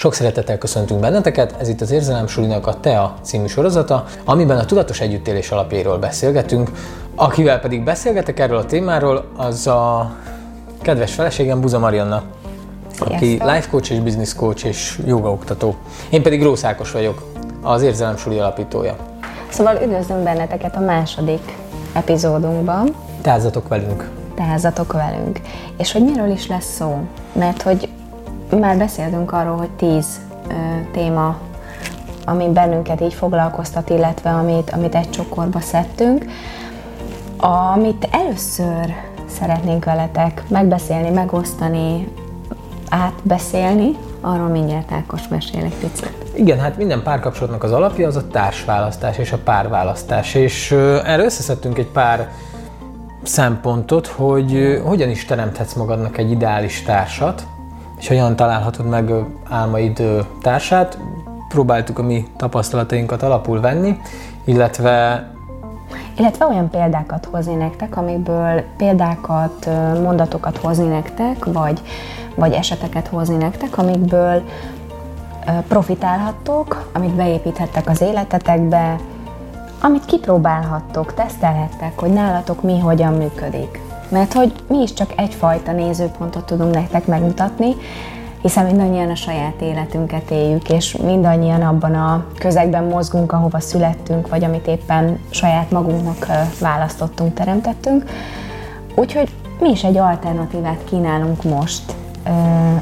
Sok szeretettel köszöntünk benneteket, ez itt az Érzelem Sulinak a TEA című sorozata, amiben a tudatos együttélés alapjairól beszélgetünk. Akivel pedig beszélgetek erről a témáról, az a kedves feleségem Buza Marianna, aki life coach és business coach és jogaoktató. Én pedig Rósz Ákos vagyok, az Érzelem Suli alapítója. Szóval üdvözlöm benneteket a második epizódunkban. Tázatok velünk. Tázatok velünk. És hogy miről is lesz szó? Mert hogy már beszéltünk arról, hogy tíz ö, téma, ami bennünket így foglalkoztat, illetve amit, amit egy csokorba szedtünk. Amit először szeretnénk veletek megbeszélni, megosztani, átbeszélni, arról mindjárt Ákos mesél egy picit. Igen, hát minden párkapcsolatnak az alapja az a társválasztás és a párválasztás, és erre összeszedtünk egy pár szempontot, hogy hogyan is teremthetsz magadnak egy ideális társat, és hogyan találhatod meg álmaid társát. Próbáltuk a mi tapasztalatainkat alapul venni, illetve illetve olyan példákat hozni nektek, amikből példákat, mondatokat hozni nektek, vagy, vagy eseteket hozni nektek, amikből profitálhattok, amit beépíthettek az életetekbe, amit kipróbálhattok, tesztelhettek, hogy nálatok mi hogyan működik. Mert hogy mi is csak egyfajta nézőpontot tudunk nektek megmutatni, hiszen mindannyian a saját életünket éljük, és mindannyian abban a közegben mozgunk, ahova születtünk, vagy amit éppen saját magunknak választottunk, teremtettünk. Úgyhogy mi is egy alternatívát kínálunk most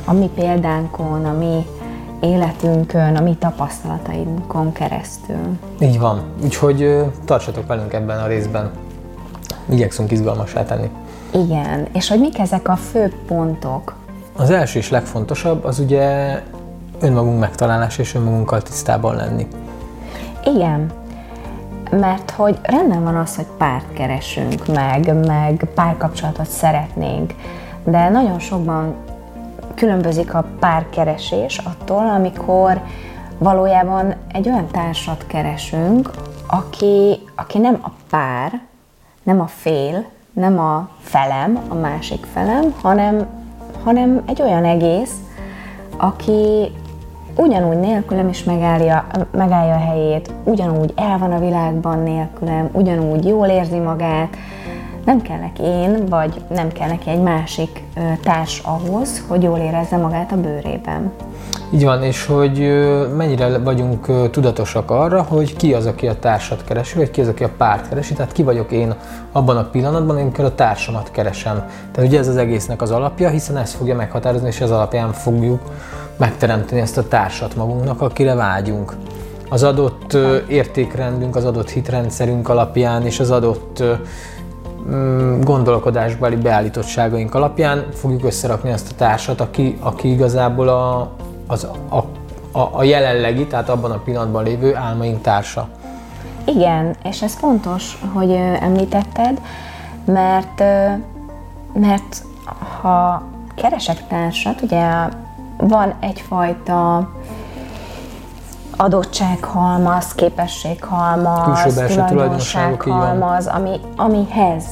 a mi példánkon, a mi életünkön, a mi tapasztalatainkon keresztül. Így van. Úgyhogy tartsatok velünk ebben a részben. Igyekszünk izgalmasá tenni. Igen, és hogy mik ezek a fő pontok? Az első és legfontosabb az ugye önmagunk megtalálása és önmagunkkal tisztában lenni. Igen, mert hogy rendben van az, hogy párt keresünk meg, meg párkapcsolatot szeretnénk, de nagyon sokban különbözik a párkeresés attól, amikor valójában egy olyan társat keresünk, aki, aki nem a pár, nem a fél, nem a felem, a másik felem, hanem, hanem egy olyan egész, aki ugyanúgy nélkülem is megállja, megállja a helyét, ugyanúgy el van a világban nélkülem, ugyanúgy jól érzi magát, nem kell neki én, vagy nem kell neki egy másik társ ahhoz, hogy jól érezze magát a bőrében. Így van, és hogy mennyire vagyunk tudatosak arra, hogy ki az, aki a társat keresi, vagy ki az, aki a párt keresi, tehát ki vagyok én abban a pillanatban, amikor a társamat keresem. Tehát ugye ez az egésznek az alapja, hiszen ez fogja meghatározni, és ez alapján fogjuk megteremteni ezt a társat magunknak, akire vágyunk. Az adott értékrendünk, az adott hitrendszerünk alapján, és az adott Mm, gondolkodásbeli beállítottságaink alapján fogjuk összerakni azt a társat, aki, aki igazából a, az, a, a, a jelenlegi, tehát abban a pillanatban lévő álmaink társa. Igen, és ez fontos, hogy említetted, mert, mert ha keresek társat, ugye van egyfajta adottsághalmaz, képességhalmaz, tulajdonsághalmaz, ami, amihez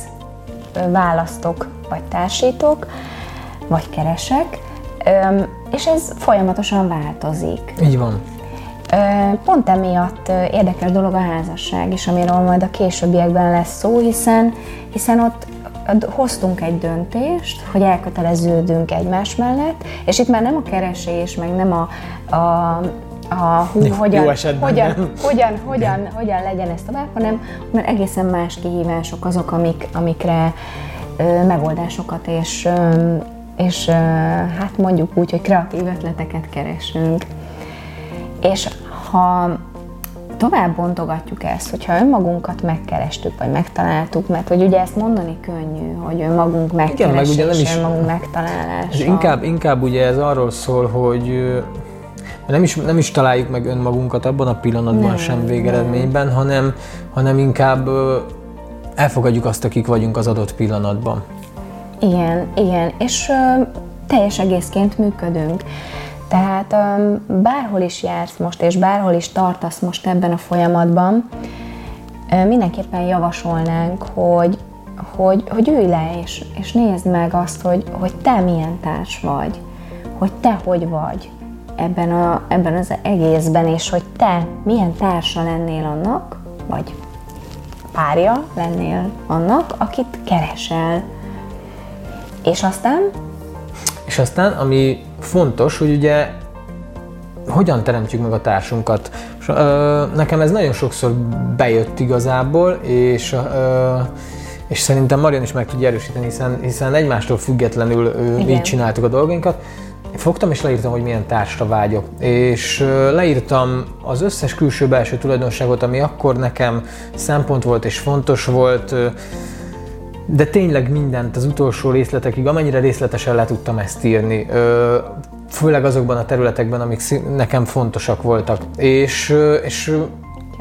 választok, vagy társítok, vagy keresek, és ez folyamatosan változik. Így van. Pont emiatt érdekes dolog a házasság is, amiről majd a későbbiekben lesz szó, hiszen, hiszen ott hoztunk egy döntést, hogy elköteleződünk egymás mellett, és itt már nem a keresés, meg nem a, a a hú, hogyan, hogyan, nem. hogyan, hogyan, hogyan legyen ez tovább, hanem mert egészen más kihívások azok, amik, amikre ö, megoldásokat és, ö, és hát mondjuk úgy, hogy kreatív ötleteket keresünk. És ha tovább bontogatjuk ezt, hogyha önmagunkat megkerestük, vagy megtaláltuk, mert hogy ugye ezt mondani könnyű, hogy önmagunk megkeresés, Igen, meg ugye nem is, önmagunk megtalálása. Inkább, inkább ugye ez arról szól, hogy nem is, nem is találjuk meg önmagunkat abban a pillanatban nem, sem végeredményben, nem. hanem, hanem inkább elfogadjuk azt, akik vagyunk az adott pillanatban. Igen, igen, és ö, teljes egészként működünk. Tehát ö, bárhol is jársz most, és bárhol is tartasz most ebben a folyamatban, ö, mindenképpen javasolnánk, hogy, hogy, hogy ülj le, és, és nézd meg azt, hogy, hogy te milyen társ vagy, hogy te hogy vagy, ebben, a, ebben az egészben, és hogy te milyen társa lennél annak, vagy párja lennél annak, akit keresel. És aztán? És aztán, ami fontos, hogy ugye hogyan teremtjük meg a társunkat. Nekem ez nagyon sokszor bejött igazából, és és szerintem Marian is meg tudja erősíteni, hiszen, hiszen egymástól függetlenül ö, így csináltuk a dolgainkat. Fogtam és leírtam, hogy milyen társra vágyok. És leírtam az összes külső-belső tulajdonságot, ami akkor nekem szempont volt és fontos volt, de tényleg mindent az utolsó részletekig, amennyire részletesen le tudtam ezt írni. Főleg azokban a területekben, amik nekem fontosak voltak. És, és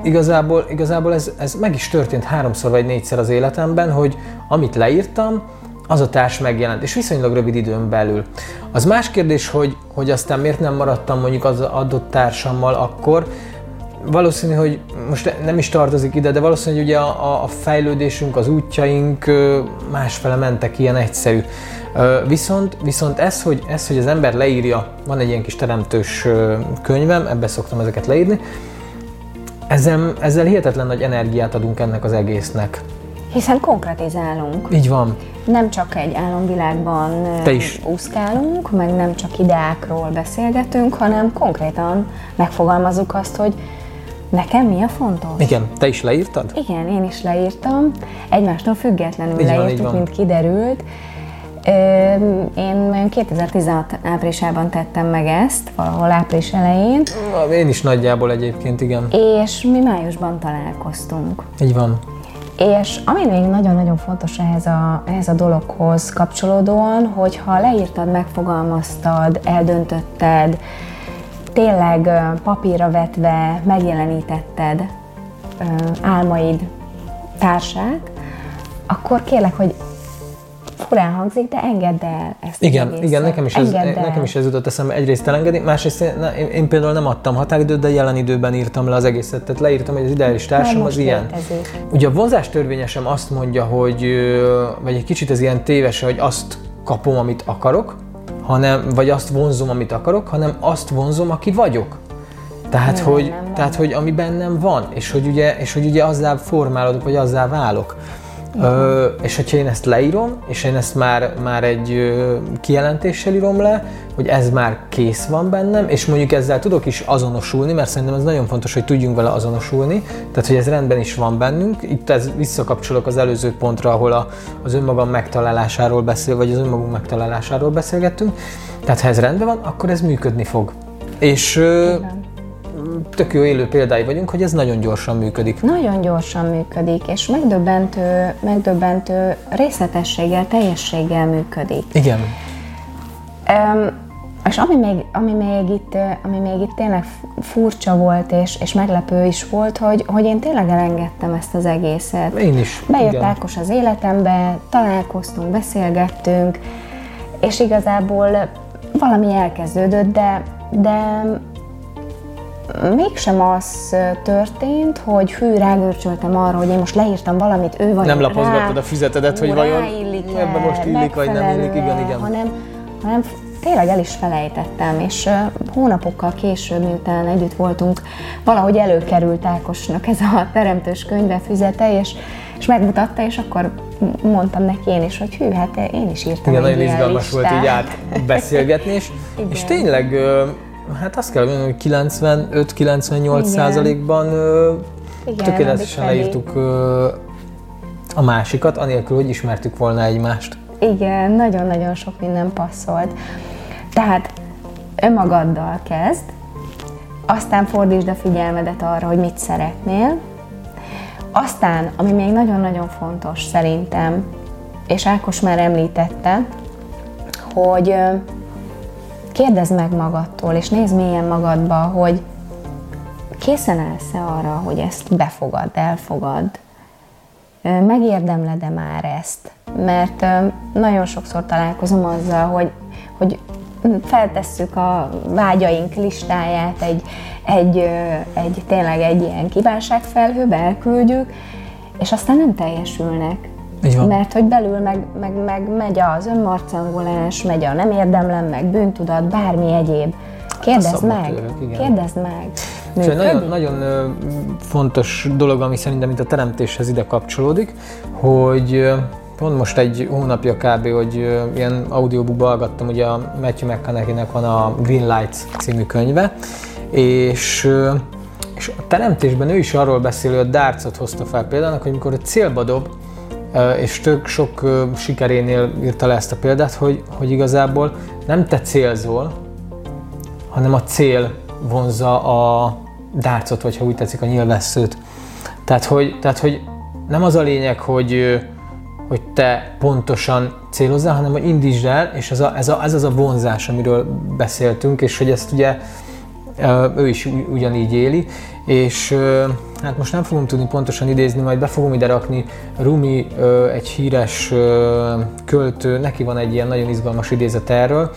igazából, igazából ez, ez meg is történt háromszor vagy négyszer az életemben, hogy amit leírtam, az a társ megjelent, és viszonylag rövid időn belül. Az más kérdés, hogy, hogy aztán miért nem maradtam mondjuk az adott társammal akkor, valószínű, hogy most nem is tartozik ide, de valószínű, hogy ugye a, a fejlődésünk, az útjaink másfele mentek ilyen egyszerű. Viszont, viszont ez hogy, ez, hogy az ember leírja, van egy ilyen kis teremtős könyvem, ebbe szoktam ezeket leírni, ezzel, ezzel hihetetlen nagy energiát adunk ennek az egésznek. Hiszen konkretizálunk. Így van. Nem csak egy álomvilágban Te is. úszkálunk, meg nem csak ideákról beszélgetünk, hanem konkrétan megfogalmazunk azt, hogy nekem mi a fontos. Igen, te is leírtad? Igen, én is leírtam. Egymástól függetlenül így leírtuk, van, mint kiderült. Én 2016 áprilisában tettem meg ezt, valahol április elején. Én is nagyjából egyébként, igen. És mi májusban találkoztunk. Így van. És ami még nagyon-nagyon fontos ehhez a, ehhez a dologhoz kapcsolódóan, hogy ha leírtad, megfogalmaztad, eldöntötted, tényleg papírra vetve megjelenítetted álmaid társát, akkor kérlek, hogy furán hangzik, de engedd el ezt. Igen, igen nekem, is ez, nekem is ez jutott eszembe. Egyrészt elengedni, másrészt én, én például nem adtam határidőt, de jelen időben írtam le az egészet. Tehát leírtam, hogy az ideális társam az ilyen. Létezik. Ugye a vonzás törvényesem azt mondja, hogy, vagy egy kicsit ez ilyen téves, hogy azt kapom, amit akarok, hanem, vagy azt vonzom, amit akarok, hanem azt vonzom, aki vagyok. Tehát, nem, hogy, nem, tehát hogy ami bennem van, és hogy ugye, és hogy ugye azzá formálódok, vagy azzá válok. Ö, és hogyha én ezt leírom, és én ezt már, már egy kijelentéssel írom le, hogy ez már kész van bennem, és mondjuk ezzel tudok is azonosulni, mert szerintem ez nagyon fontos, hogy tudjunk vele azonosulni, tehát hogy ez rendben is van bennünk. Itt ez visszakapcsolok az előző pontra, ahol a, az önmagam megtalálásáról beszél, vagy az önmagunk megtalálásáról beszélgettünk. Tehát ha ez rendben van, akkor ez működni fog. És ö, tök jó élő példái vagyunk, hogy ez nagyon gyorsan működik. Nagyon gyorsan működik, és megdöbbentő, megdöbbentő részletességgel, teljességgel működik. Igen. Um, és ami még, ami, még itt, ami még itt tényleg furcsa volt, és, és meglepő is volt, hogy, hogy én tényleg elengedtem ezt az egészet. Én is. Bejött igen. Ákos az életembe, találkoztunk, beszélgettünk, és igazából valami elkezdődött, de, de mégsem az történt, hogy hű, rágörcsöltem arra, hogy én most leírtam valamit, ő vagy Nem lapozgattad a füzetedet, hogy vajon ebben most illik, vagy nem illik, igen, igen. Hanem, hanem tényleg el is felejtettem, és hónapokkal később, miután együtt voltunk, valahogy előkerült Ákosnak ez a teremtős könyve füzete, és, és megmutatta, és akkor mondtam neki én is, hogy hű, hát én is írtam Igen, nagyon izgalmas listát. volt így átbeszélgetni, és, és tényleg Hát azt kell mondani, hogy 95-98 százalékban tökéletesen leírtuk a másikat, anélkül, hogy ismertük volna egymást. Igen, nagyon-nagyon sok minden passzolt. Tehát önmagaddal kezd, aztán fordítsd a figyelmedet arra, hogy mit szeretnél, aztán, ami még nagyon-nagyon fontos szerintem, és Ákos már említette, hogy kérdezd meg magadtól, és nézd mélyen magadba, hogy készen állsz-e arra, hogy ezt befogad, elfogad, megérdemled-e már ezt? Mert nagyon sokszor találkozom azzal, hogy, hogy feltesszük a vágyaink listáját egy, egy, egy tényleg egy ilyen kívánságfelhőbe, elküldjük, és aztán nem teljesülnek. Így van. Mert hogy belül meg, meg, meg megy az önmarcangolás, megy a nem érdemlem, meg bűntudat, bármi egyéb. Kérdezd meg, igen. kérdezd meg. Egy nagyon, nagyon fontos dolog, ami szerintem itt a teremtéshez ide kapcsolódik, hogy pont most egy hónapja kb., hogy ilyen audiobookba hallgattam, ugye a Matthew mcconaughey van a Green Lights című könyve, és és a teremtésben ő is arról beszél, hogy a dárcot hozta fel például, hogy amikor a célba dob, és tök sok sikerénél írta le ezt a példát, hogy, hogy igazából nem te célzol, hanem a cél vonza a dárcot, vagy ha úgy tetszik, a nyilvesszőt. Tehát hogy, tehát, hogy nem az a lényeg, hogy, hogy te pontosan célozzál, hanem hogy indítsd el, és ez, a, ez, a, ez az a vonzás, amiről beszéltünk, és hogy ezt ugye ő is ugyanígy éli, és hát most nem fogom tudni pontosan idézni, majd be fogom ide rakni. Rumi egy híres költő, neki van egy ilyen nagyon izgalmas idézet erről.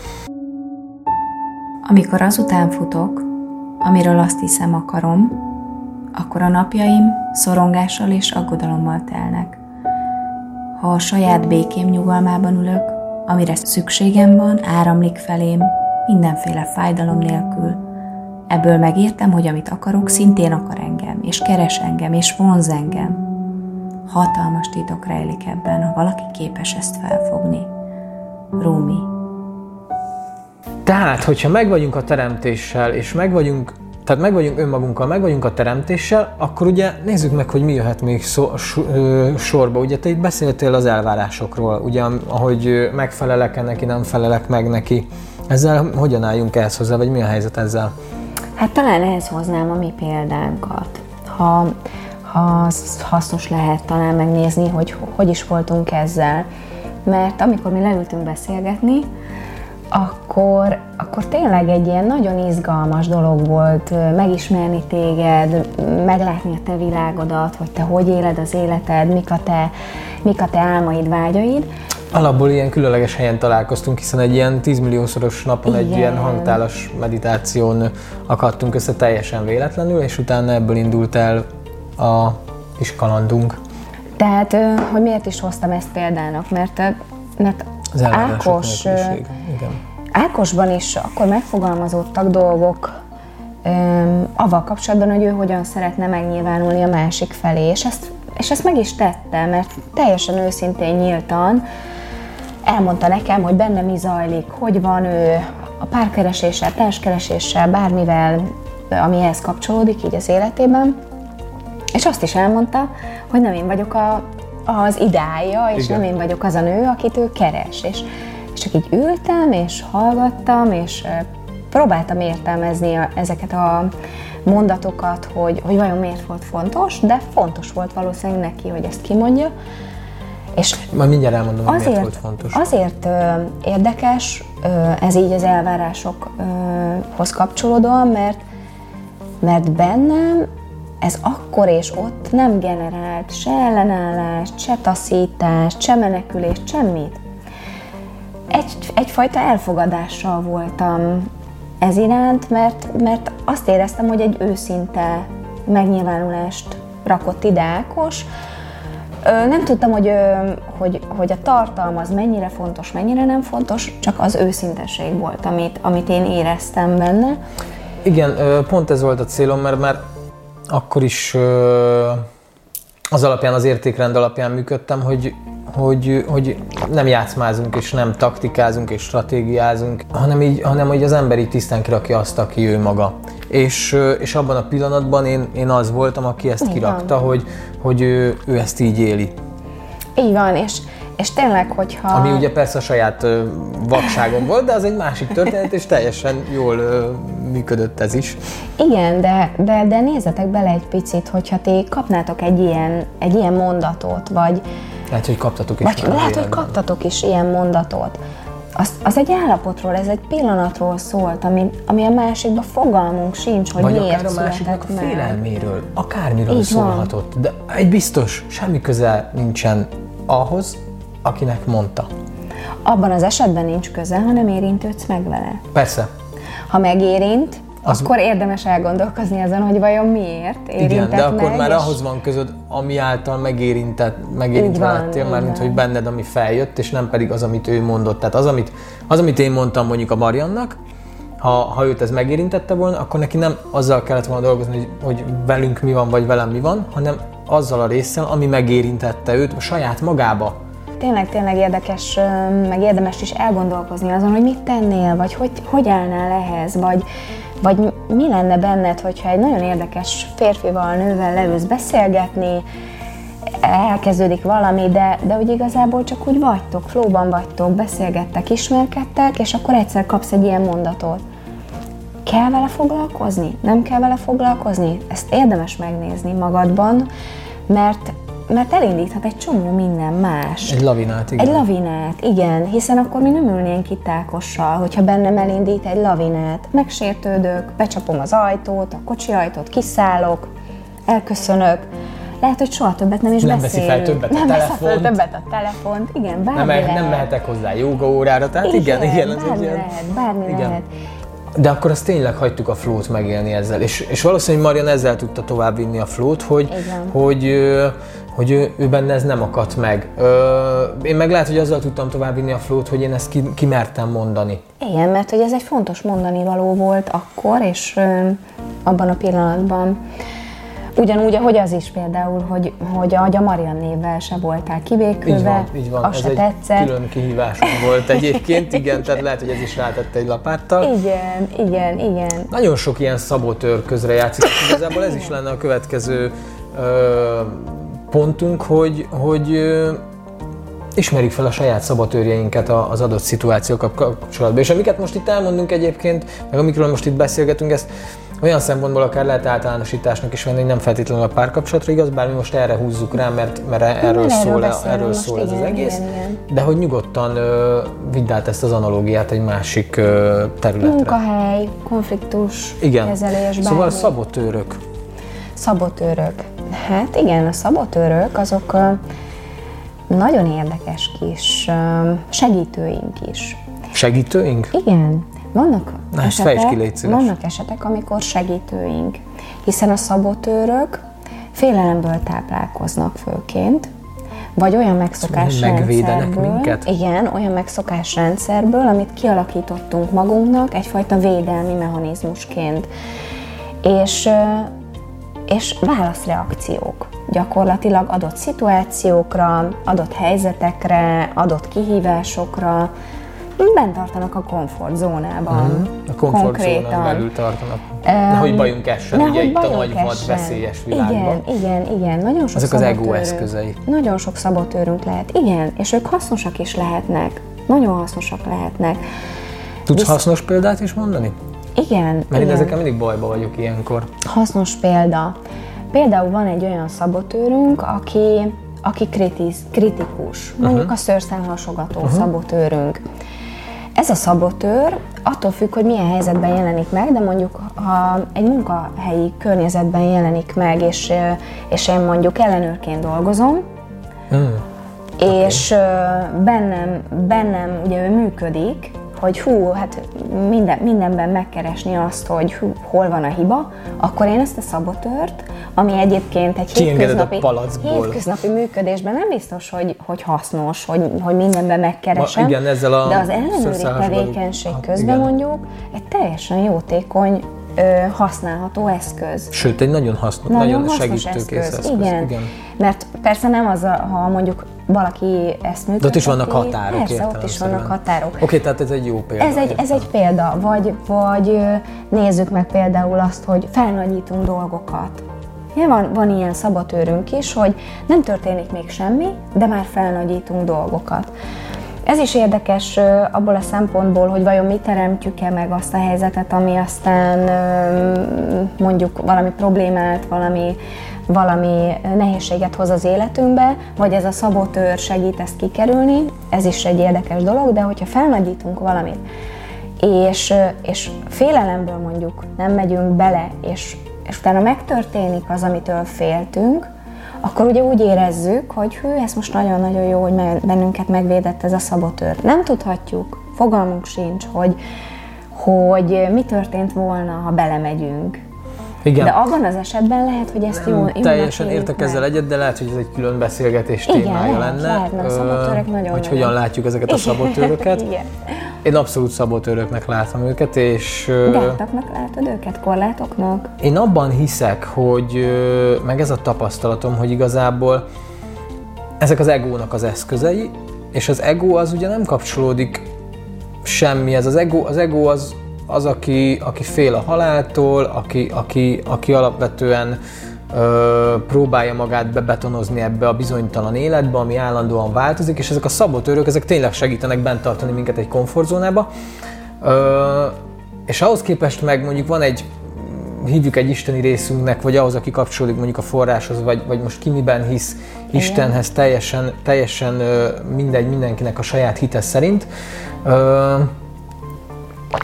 Amikor azután futok, amiről azt hiszem akarom, akkor a napjaim szorongással és aggodalommal telnek. Ha a saját békém nyugalmában ülök, amire szükségem van, áramlik felém, mindenféle fájdalom nélkül, Ebből megértem, hogy amit akarok, szintén akar engem, és keres engem, és vonz engem. Hatalmas titok rejlik ebben, ha valaki képes ezt felfogni. Rumi. Tehát, hogyha megvagyunk a teremtéssel, és megvagyunk tehát meg vagyunk önmagunkkal, meg vagyunk a teremtéssel, akkor ugye nézzük meg, hogy mi jöhet még szó, sorba. Ugye te itt beszéltél az elvárásokról, ugye ahogy megfelelek-e neki, nem felelek meg neki. Ezzel hogyan álljunk ehhez hozzá, vagy mi a helyzet ezzel? Hát talán ehhez hoznám a mi példánkat. Ha, ha hasznos lehet talán megnézni, hogy hogy is voltunk ezzel. Mert amikor mi leültünk beszélgetni, akkor, akkor tényleg egy ilyen nagyon izgalmas dolog volt megismerni téged, meglátni a te világodat, hogy te hogy éled az életed, mik a te, mik a te álmaid, vágyaid. Alapból ilyen különleges helyen találkoztunk, hiszen egy ilyen 10 milliószoros napon Igen. egy ilyen hangtálas meditáción akadtunk össze teljesen véletlenül, és utána ebből indult el a kis kalandunk. Tehát, hogy miért is hoztam ezt példának? Mert, mert az Ákos, Igen. Ákosban is akkor megfogalmazódtak dolgok avval kapcsolatban, hogy ő hogyan szeretne megnyilvánulni a másik felé, és ezt, és ezt meg is tette, mert teljesen őszintén nyíltan elmondta nekem, hogy benne mi zajlik, hogy van ő a párkereséssel, társkereséssel, bármivel, ami ehhez kapcsolódik így az életében. És azt is elmondta, hogy nem én vagyok a, az idája, és Igen. nem én vagyok az a nő, akit ő keres. És, és csak így ültem, és hallgattam, és próbáltam értelmezni a, ezeket a mondatokat, hogy, hogy vajon miért volt fontos, de fontos volt valószínűleg neki, hogy ezt kimondja. És Majd mindjárt elmondom, azért, miért volt fontos. Azért ö, érdekes ö, ez így az elvárásokhoz kapcsolódóan, mert, mert bennem ez akkor és ott nem generált se ellenállást, se taszítást, se menekülést, semmit. Egy, egyfajta elfogadással voltam ez iránt, mert, mert azt éreztem, hogy egy őszinte megnyilvánulást rakott ide Ákos, nem tudtam, hogy, hogy, hogy a tartalma az mennyire fontos, mennyire nem fontos, csak az őszinteség volt, amit, amit én éreztem benne. Igen, pont ez volt a célom, mert már akkor is az alapján, az értékrend alapján működtem, hogy, hogy, hogy nem játszmázunk, és nem taktikázunk, és stratégiázunk, hanem így, hanem hogy az ember így tisztán kirakja azt, aki ő maga. És, és abban a pillanatban én, én az voltam, aki ezt kirakta, hogy, hogy ő, ő ezt így éli. Így van, és, és tényleg, hogyha... Ami ugye persze a saját vakságom volt, de az egy másik történet, és teljesen jól működött ez is. Igen, de, de, de nézzetek bele egy picit, hogyha ti kapnátok egy ilyen, egy ilyen mondatot, vagy... Lehet, hogy kaptatok is. Vagy lehet, hogy kaptatok is ilyen mondatot. Az, az egy állapotról, ez egy pillanatról szólt, ami, ami a másikban fogalmunk sincs, hogy Vagy miért akár a másiknak a félelméről, akármiről Így szólhatott, van. de egy biztos, semmi köze nincsen ahhoz, akinek mondta. Abban az esetben nincs köze, hanem érintődsz meg vele. Persze. Ha megérint, az... akkor érdemes elgondolkozni ezen, hogy vajon miért érintett Igen, de akkor meg, már és... ahhoz van közöd, ami által megérintett, megérintve lettél, már mint hogy benned, ami feljött, és nem pedig az, amit ő mondott. Tehát az, amit, az, amit én mondtam mondjuk a Mariannak, ha, ha őt ez megérintette volna, akkor neki nem azzal kellett volna dolgozni, hogy, hogy velünk mi van, vagy velem mi van, hanem azzal a résszel, ami megérintette őt a saját magába. Tényleg, tényleg érdekes, meg érdemes is elgondolkozni azon, hogy mit tennél, vagy hogy, hogy állnál ehhez, vagy, vagy mi lenne benned, hogyha egy nagyon érdekes férfival, nővel leülsz beszélgetni, elkezdődik valami, de, de úgy igazából csak úgy vagytok, flóban vagytok, beszélgettek, ismerkedtek, és akkor egyszer kapsz egy ilyen mondatot. Kell vele foglalkozni? Nem kell vele foglalkozni? Ezt érdemes megnézni magadban, mert mert elindíthat egy csomó minden más. Egy lavinát, igen. Egy lavinát, igen, hiszen akkor mi nem ülnénk itt Ákossal, hogyha bennem elindít egy lavinát. Megsértődök, becsapom az ajtót, a kocsi ajtót, kiszállok, elköszönök, lehet, hogy soha többet nem is nem beszélünk. veszi fel többet a nem telefont. veszi fel többet a telefont, igen, bármi Nem, lehet. nem mehetek hozzá joga órára, tehát igen, igen, igen ez egy bármi ilyen... lehet, bármi igen. lehet. De akkor azt tényleg hagytuk a flót megélni ezzel, és, és valószínűleg Marian ezzel tudta továbbvinni a flót, hogy, Igen. hogy, hogy ő, ő benne ez nem akadt meg. Ö, én meg lehet, hogy azzal tudtam továbbvinni a flót, hogy én ezt ki, kimertem mondani. Igen, mert hogy ez egy fontos mondani való volt akkor, és ö, abban a pillanatban. Ugyanúgy, ahogy az is például, hogy, hogy a Marian névvel se voltál kivékülve, Így van, így van. az ez se egy tetszett. külön kihívásom volt egyébként, igen, tehát lehet, hogy ez is rátette egy lapáttal. Igen, igen, igen. Nagyon sok ilyen szabotőr közre játszik. Igazából ez is lenne a következő ö, pontunk, hogy, hogy ismerjük fel a saját szabotőrjeinket a- az adott szituációkkal kapcsolatban. És amiket most itt elmondunk egyébként, meg amikről most itt beszélgetünk, ezt olyan szempontból akár lehet általánosításnak is venni, hogy nem feltétlenül a párkapcsolatra igaz, bár mi most erre húzzuk rá, mert, mert erről erről szól, erről most, szól ez az igen, egész. igen, igen. De hogy nyugodtan ö, vidd át ezt az analógiát egy másik ö, területre. Munkahely, konfliktus, Igen. kezelés, Szóval bármi. szabotőrök. Szabotőrök. Hát igen, a szabotőrök azok nagyon érdekes kis segítőink is. Segítőink? Igen, vannak Na, fejtsd ki, vannak esetek, amikor segítőink, hiszen a szabotőrök félelemből táplálkoznak főként, vagy olyan megszokásrendszerből, Megvédenek minket? igen, olyan megszokásrendszerből, amit kialakítottunk magunknak egyfajta védelmi mechanizmusként. És, és válaszreakciók gyakorlatilag adott szituációkra, adott helyzetekre, adott kihívásokra, bent tartanak a komfortzónában. Mhm. A komfortzónán belül tartanak. Nehogy bajunk essen, ugye Nehogy itt a nagy vad veszélyes világban. Igen, igen, igen. Nagyon sok Ezek az ego eszközei. Nagyon sok szabotőrünk lehet. Igen, és ők hasznosak is lehetnek. Nagyon hasznosak lehetnek. Tudsz Visz- hasznos példát is mondani? Igen, Mert igen. ezekkel mindig bajba vagyok ilyenkor. Hasznos példa. Például van egy olyan szabotőrünk, aki, aki kritiz, kritikus. Mondjuk uh-huh. a szőrszálhasogató uh-huh. szabotőrünk. Ez a szabotőr attól függ, hogy milyen helyzetben jelenik meg, de mondjuk ha egy munkahelyi környezetben jelenik meg, és, és én mondjuk ellenőrként dolgozom, Hmm. és ö, bennem, bennem ugye ő működik, hogy hú, hát minden, mindenben megkeresni azt, hogy hú, hol van a hiba, akkor én ezt a szabotőrt, ami egyébként egy hétköznapi, hétköznapi működésben nem biztos, hogy, hogy hasznos, hogy, hogy mindenben megkeresem, Ma- igen, ezzel a de az ellenőri tevékenység Hát, közben igen. mondjuk egy teljesen jótékony, ö, használható eszköz. Sőt, egy nagyon hasznos, Nagyon, nagyon, hasznos segítőkész eszköz. eszköz. Igen. igen. Mert persze nem az, a, ha mondjuk valaki ezt működteti. De ott is vannak határok Persze, ott is vannak határok. Oké, okay, tehát ez egy jó példa. Ez egy, ez egy példa, vagy, vagy nézzük meg például azt, hogy felnagyítunk dolgokat. Ja, van, van ilyen szabatőrünk is, hogy nem történik még semmi, de már felnagyítunk dolgokat. Ez is érdekes abból a szempontból, hogy vajon mi teremtjük-e meg azt a helyzetet, ami aztán mondjuk valami problémát, valami, valami nehézséget hoz az életünkbe, vagy ez a szabotőr segít ezt kikerülni, ez is egy érdekes dolog, de hogyha felnagyítunk valamit, és, és félelemből mondjuk nem megyünk bele, és, és utána megtörténik az, amitől féltünk, akkor ugye úgy érezzük, hogy hű, ez most nagyon-nagyon jó, hogy bennünket megvédett ez a szabotőr. Nem tudhatjuk, fogalmunk sincs, hogy, hogy mi történt volna, ha belemegyünk. Igen. De abban az esetben lehet, hogy ezt jó, jó Teljesen értek ezzel egyet, de lehet, hogy ez egy külön beszélgetés Igen, témája lehet, lenne. lehet, a szabotőrök nagyon Hogy hogyan látjuk ezeket a szabotőröket. Igen. Én abszolút szabotőröknek látom őket, és ö, Gátaknak látod őket, korlátoknak? én abban hiszek, hogy meg ez a tapasztalatom, hogy igazából ezek az egónak az eszközei, és az ego az ugye nem kapcsolódik semmihez. Az ego, az, ego az, az aki, aki fél a haláltól, aki, aki, aki alapvetően ö, próbálja magát bebetonozni ebbe a bizonytalan életbe, ami állandóan változik, és ezek a szabotőrök, ezek tényleg segítenek bent tartani minket egy komfortzónába. Ö, és ahhoz képest meg mondjuk van egy hívjuk egy isteni részünknek, vagy ahhoz, aki kapcsolódik mondjuk a forráshoz, vagy, vagy most ki miben hisz Istenhez, teljesen, teljesen mindegy mindenkinek a saját hite szerint. Ö,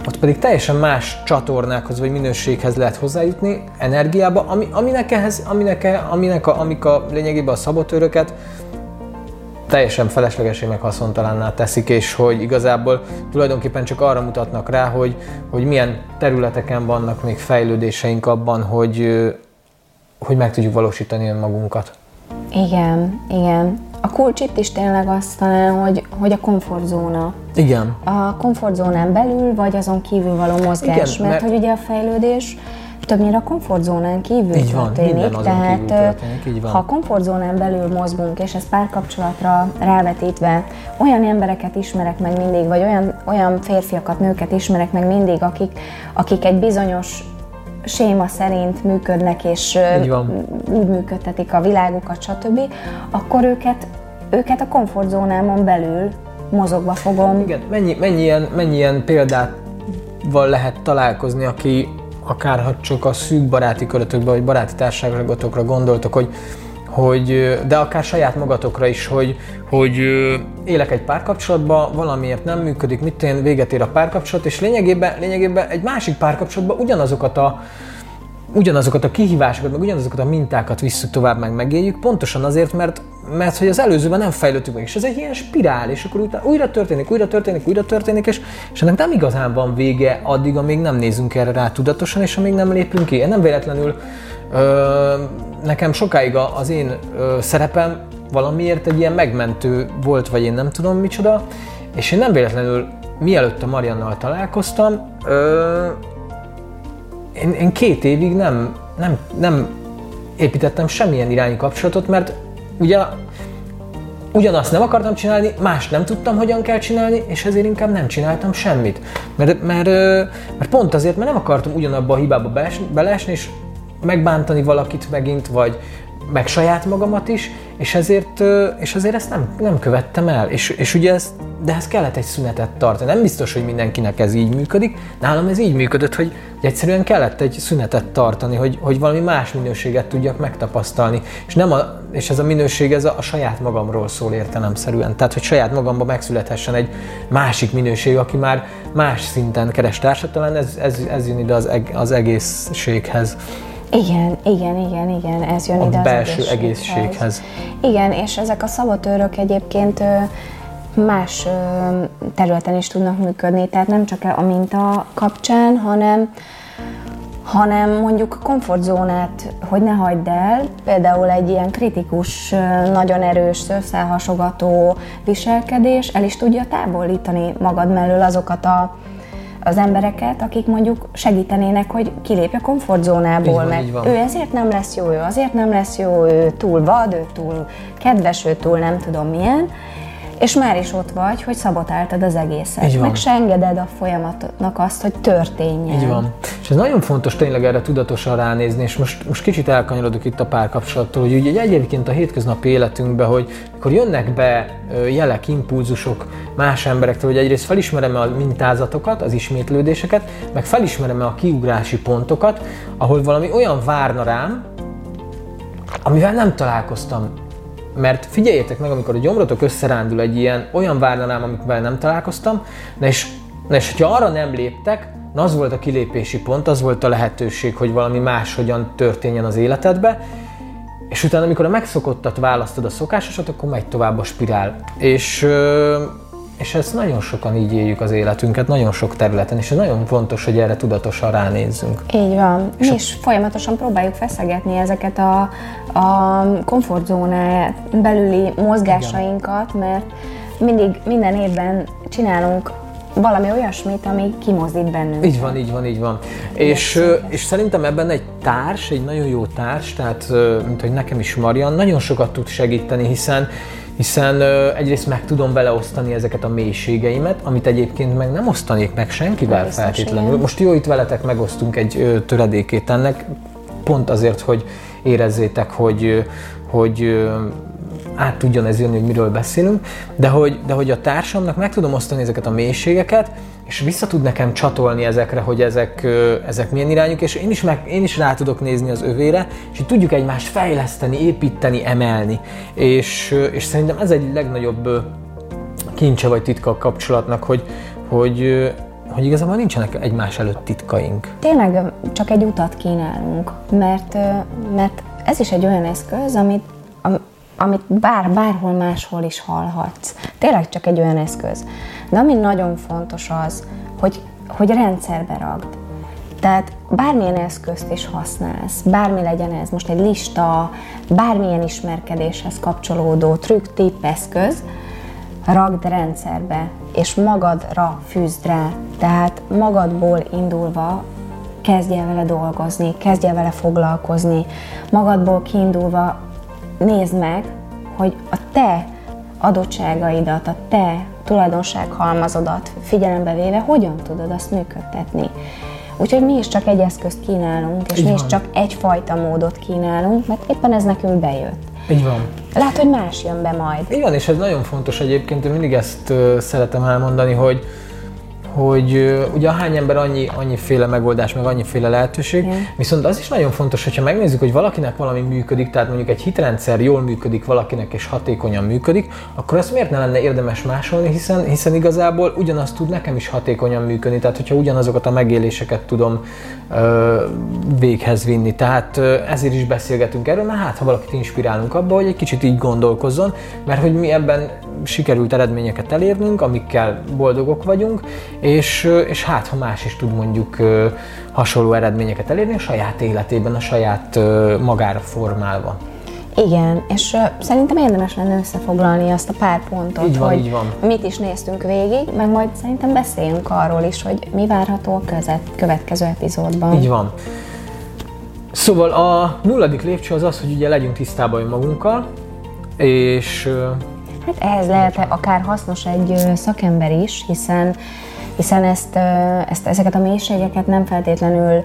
ott pedig teljesen más csatornákhoz vagy minőséghez lehet hozzájutni, energiába, ami, aminek, ehhez, aminek, e- aminek a, amik a lényegében a szabotőröket teljesen feleslegesé meg haszontalanná teszik, és hogy igazából tulajdonképpen csak arra mutatnak rá, hogy, hogy milyen területeken vannak még fejlődéseink abban, hogy, hogy meg tudjuk valósítani önmagunkat. Igen, igen. Kulcs itt is tényleg azt talán, hogy, hogy a komfortzóna. Igen. A komfortzónán belül, vagy azon kívül való mozgás. Igen, mert, mert- hogy ugye a fejlődés többnyire a komfortzónán kívül Így van, történik. tehát kívül történik, így van. ha a komfortzónán belül mozgunk, és ezt párkapcsolatra rávetítve, olyan embereket ismerek meg mindig, vagy olyan, olyan férfiakat, nőket ismerek meg mindig, akik, akik egy bizonyos séma szerint működnek, és úgy működtetik a világukat, stb., akkor őket, őket a komfortzónámon belül mozogva fogom. Igen, mennyi, mennyi, ilyen, mennyi ilyen példával lehet találkozni, aki akár ha csak a szűk baráti körötökbe, vagy baráti társaságokra gondoltok, hogy, hogy, de akár saját magatokra is, hogy, hogy élek egy párkapcsolatban, valamiért nem működik, mit én véget ér a párkapcsolat, és lényegében, lényegében egy másik párkapcsolatban ugyanazokat a, ugyanazokat a kihívásokat, meg ugyanazokat a mintákat visszük tovább, meg megéljük, pontosan azért, mert, mert hogy az előzőben nem fejlődtünk meg, és ez egy ilyen spirál, és akkor utána újra történik, újra történik, újra történik, és, és ennek nem igazán van vége addig, amíg nem nézünk erre rá tudatosan, és amíg nem lépünk ki. Én nem véletlenül ö, nekem sokáig az én ö, szerepem valamiért egy ilyen megmentő volt, vagy én nem tudom micsoda, és én nem véletlenül mielőtt a Mariannal találkoztam, ö, én, én két évig nem, nem, nem építettem semmilyen irányú kapcsolatot, mert ugye ugyanazt nem akartam csinálni, más nem tudtam, hogyan kell csinálni, és ezért inkább nem csináltam semmit. Mert, mert, mert pont azért, mert nem akartam ugyanabba a hibába beesni, beleesni, és megbántani valakit megint, vagy meg saját magamat is, és ezért, és ezért ezt nem, nem követtem el. És, és ugye ez, de ez kellett egy szünetet tartani. Nem biztos, hogy mindenkinek ez így működik. Nálam ez így működött, hogy egyszerűen kellett egy szünetet tartani, hogy, hogy valami más minőséget tudjak megtapasztalni. És, nem a, és ez a minőség ez a, a saját magamról szól értelemszerűen. Tehát, hogy saját magamban megszülethessen egy másik minőség, aki már más szinten keres társat, talán ez, ez, ez jön ide az, eg, az egészséghez, Igen, igen, igen, igen, ez jön a ide az belső egészséghez. egészséghez. Igen, és ezek a szabotőrök egyébként más területen is tudnak működni, tehát nem csak a minta kapcsán, hanem hanem mondjuk a komfortzónát, hogy ne hagyd el, például egy ilyen kritikus, nagyon erős, szőrszálhasogató viselkedés el is tudja távolítani magad mellől azokat a az embereket, akik mondjuk segítenének, hogy kilépj a komfortzónából, van, mert van. ő ezért nem lesz jó, ő azért nem lesz jó, ő túl vad, ő túl kedves, ő túl nem tudom milyen, és már is ott vagy, hogy szabotáltad az egészet. Így van. Meg se engeded a folyamatnak azt, hogy történjen. Így van. És ez nagyon fontos tényleg erre tudatosan ránézni, és most, most kicsit elkanyarodok itt a párkapcsolattól, hogy ugye egyébként a hétköznapi életünkben, hogy mikor jönnek be jelek, impulzusok más emberektől, hogy egyrészt felismerem a mintázatokat, az ismétlődéseket, meg felismerem a kiugrási pontokat, ahol valami olyan várna rám, amivel nem találkoztam. Mert figyeljétek meg, amikor a gyomrotok összerándul egy ilyen, olyan várna rám, amikvel nem találkoztam, na és, na és hogyha arra nem léptek, na az volt a kilépési pont, az volt a lehetőség, hogy valami máshogyan történjen az életedbe, és utána, amikor a megszokottat választod a szokásosat, akkor megy tovább a spirál. És, és ezt nagyon sokan így éljük az életünket, nagyon sok területen, és ez nagyon fontos, hogy erre tudatosan ránézzünk. Így van. És Mi is folyamatosan próbáljuk feszegetni ezeket a, a komfortzónán belüli mozgásainkat, mert mindig minden évben csinálunk valami olyasmit, ami kimozdít bennünk. Így van, így van, így van. És, és szerintem ebben egy társ, egy nagyon jó társ, tehát mint hogy nekem is Marian, nagyon sokat tud segíteni, hiszen hiszen ö, egyrészt meg tudom vele osztani ezeket a mélységeimet, amit egyébként meg nem osztanék meg senkivel Biztos, feltétlenül. Igen. Most jó, itt veletek megosztunk egy ö, töredékét ennek, pont azért, hogy érezzétek, hogy, hogy át tudjon ez jönni, hogy miről beszélünk, de hogy, de hogy a társamnak meg tudom osztani ezeket a mélységeket, és vissza tud nekem csatolni ezekre, hogy ezek, ezek milyen irányuk, és én is, meg, én is rá tudok nézni az övére, és így tudjuk egymást fejleszteni, építeni, emelni. És, és szerintem ez egy legnagyobb kincse vagy titka a kapcsolatnak, hogy, hogy, hogy igazából nincsenek egymás előtt titkaink. Tényleg csak egy utat kínálunk, mert, mert ez is egy olyan eszköz, amit, amit bár, bárhol máshol is hallhatsz. Tényleg csak egy olyan eszköz. De ami nagyon fontos az, hogy, hogy rendszerbe ragd. Tehát bármilyen eszközt is használsz, bármi legyen ez, most egy lista, bármilyen ismerkedéshez kapcsolódó trükk, tipp, eszköz, ragd rendszerbe, és magadra fűzd rá. Tehát magadból indulva kezdj el vele dolgozni, kezdj el vele foglalkozni, magadból kiindulva nézd meg, hogy a te adottságaidat, a te tulajdonsághalmazodat figyelembe véve hogyan tudod azt működtetni. Úgyhogy mi is csak egy eszközt kínálunk, és Így mi van. is csak egyfajta módot kínálunk, mert éppen ez nekünk bejött. Így van. Lehet, hogy más jön be majd. Van, és ez nagyon fontos egyébként, én mindig ezt szeretem elmondani, hogy hogy ugye hány ember annyi, annyiféle megoldás, meg annyiféle lehetőség, Igen. viszont az is nagyon fontos, hogyha megnézzük, hogy valakinek valami működik, tehát mondjuk egy hitrendszer jól működik valakinek és hatékonyan működik, akkor ezt miért ne lenne érdemes másolni, hiszen, hiszen igazából ugyanazt tud nekem is hatékonyan működni, tehát hogyha ugyanazokat a megéléseket tudom ö, véghez vinni. Tehát ö, ezért is beszélgetünk erről, mert hát ha valakit inspirálunk abba, hogy egy kicsit így gondolkozzon, mert hogy mi ebben sikerült eredményeket elérnünk, amikkel boldogok vagyunk, és, és hát ha más is tud mondjuk hasonló eredményeket elérni a saját életében, a saját magára formálva. Igen, és szerintem érdemes lenne összefoglalni azt a pár pontot, így van, hogy így van. mit is néztünk végig, meg majd szerintem beszéljünk arról is, hogy mi várható a közet, következő epizódban. Így van. Szóval a nulladik lépcső az az, hogy ugye legyünk tisztában magunkkal, és Hát ehhez lehet akár hasznos egy szakember is, hiszen, hiszen ezt, ezt, ezeket a mélységeket nem feltétlenül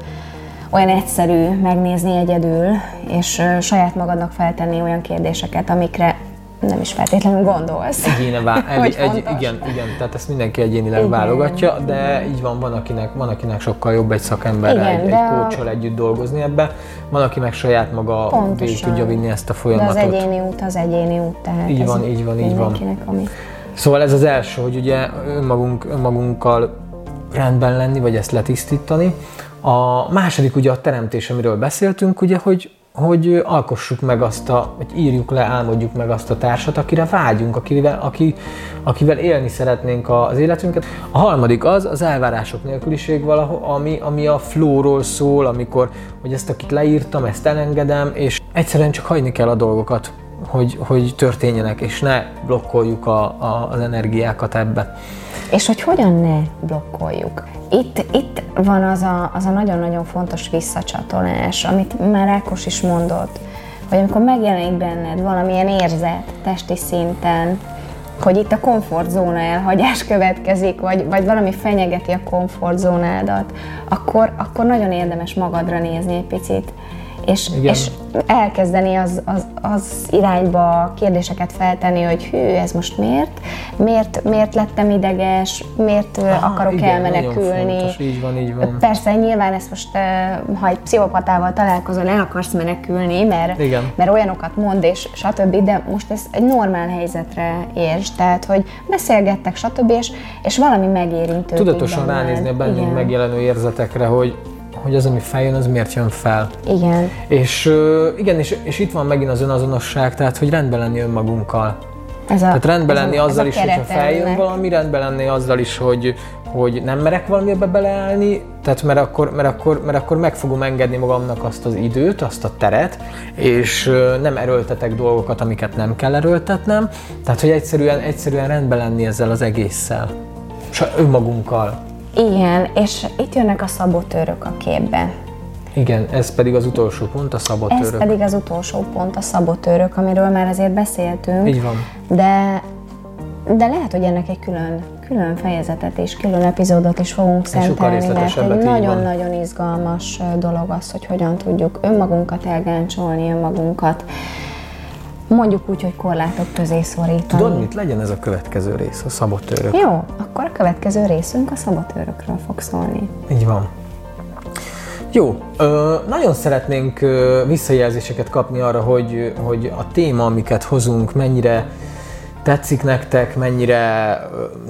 olyan egyszerű megnézni egyedül, és saját magadnak feltenni olyan kérdéseket, amikre nem is feltétlenül gondolsz. Egyéne vá- egy, egy, igen, igen, tehát ezt mindenki egyénileg igen. válogatja, de így van, van akinek, van akinek sokkal jobb egy szakemberrel, egy, egy coachal együtt dolgozni ebbe, van aki meg saját maga végig tudja vinni ezt a folyamatot. De az egyéni út az egyéni út, tehát így van, így van, így van. Ami... Szóval ez az első, hogy ugye önmagunk, önmagunkkal rendben lenni, vagy ezt letisztítani. A második ugye a teremtés, amiről beszéltünk, ugye, hogy hogy alkossuk meg azt a, vagy írjuk le, álmodjuk meg azt a társat, akire vágyunk, akivel, aki, akivel élni szeretnénk az életünket. A harmadik az az elvárások nélküliség valahol, ami, ami a flowról szól, amikor, hogy ezt akit leírtam, ezt elengedem, és egyszerűen csak hagyni kell a dolgokat, hogy, hogy történjenek, és ne blokkoljuk a, a, az energiákat ebbe. És hogy hogyan ne blokkoljuk. Itt, itt van az a, az a nagyon-nagyon fontos visszacsatolás, amit már Ákos is mondott, hogy amikor megjelenik benned valamilyen érzet testi szinten, hogy itt a komfortzóna elhagyás következik, vagy, vagy valami fenyegeti a komfortzónádat, akkor, akkor nagyon érdemes magadra nézni egy picit, és, és elkezdeni az, az, az irányba kérdéseket feltenni, hogy hű, ez most miért? Miért, miért lettem ideges? Miért Aha, akarok igen, elmenekülni? Fontos, így van, így van. Persze, nyilván ezt most, ha egy pszichopatával találkozol, el akarsz menekülni, mert, igen. mert olyanokat mond, és stb., de most ez egy normál helyzetre érts, tehát, hogy beszélgettek, stb., és, és valami megérintő. Tudatosan ránézni a bennünk megjelenő érzetekre, hogy hogy az, ami feljön, az miért jön fel. Igen. És igen, és, és itt van megint az önazonosság, tehát hogy rendben lenni önmagunkkal. Ez a, Tehát rendben ez lenni a, azzal ez is, hogyha feljön valami, rendben lenni azzal is, hogy, hogy nem merek valamibe beleállni, tehát mert akkor, mert, akkor, mert akkor meg fogom engedni magamnak azt az időt, azt a teret, és nem erőltetek dolgokat, amiket nem kell erőltetnem. Tehát, hogy egyszerűen, egyszerűen rendben lenni ezzel az egésszel. És önmagunkkal. Igen, és itt jönnek a szabotőrök a képbe. Igen, ez pedig az utolsó pont, a szabotőrök. Ez pedig az utolsó pont, a szabotőrök, amiről már azért beszéltünk. Így van. De, de lehet, hogy ennek egy külön, külön fejezetet és külön epizódot is fogunk szentelni, mert egy nagyon-nagyon izgalmas dolog az, hogy hogyan tudjuk önmagunkat elgáncsolni, önmagunkat mondjuk úgy, hogy korlátok közé szorítani. Tudod mit? Legyen ez a következő rész, a szabotőrök. Jó, akkor a következő részünk a szabotőrökről fog szólni. Így van. Jó, ö, nagyon szeretnénk ö, visszajelzéseket kapni arra, hogy, hogy a téma, amiket hozunk, mennyire tetszik nektek, mennyire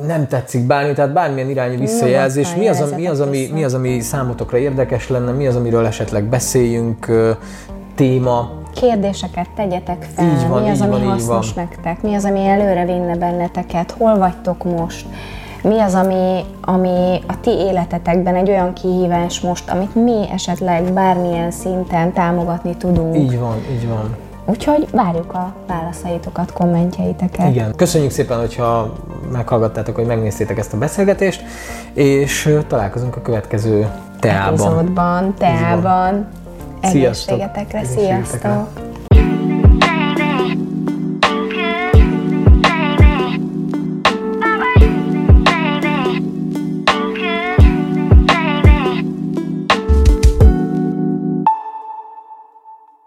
nem tetszik bármi, tehát bármilyen irányú visszajelzés, mi az, mi, az, ami, mi az, ami számotokra érdekes lenne, mi az, amiről esetleg beszéljünk, téma. Kérdéseket tegyetek fel, így van, mi az, ami van, hasznos nektek, mi az, ami előre vinne benneteket, hol vagytok most, mi az, ami, ami a ti életetekben egy olyan kihívás most, amit mi esetleg bármilyen szinten támogatni tudunk. Így van, így van. Úgyhogy várjuk a válaszaitokat, kommentjeiteket. Igen. Köszönjük szépen, hogyha meghallgattátok, hogy megnéztétek ezt a beszélgetést, és találkozunk a következő teában. Epizódban, teában. Egészségetekre, sziasztok! sziasztok.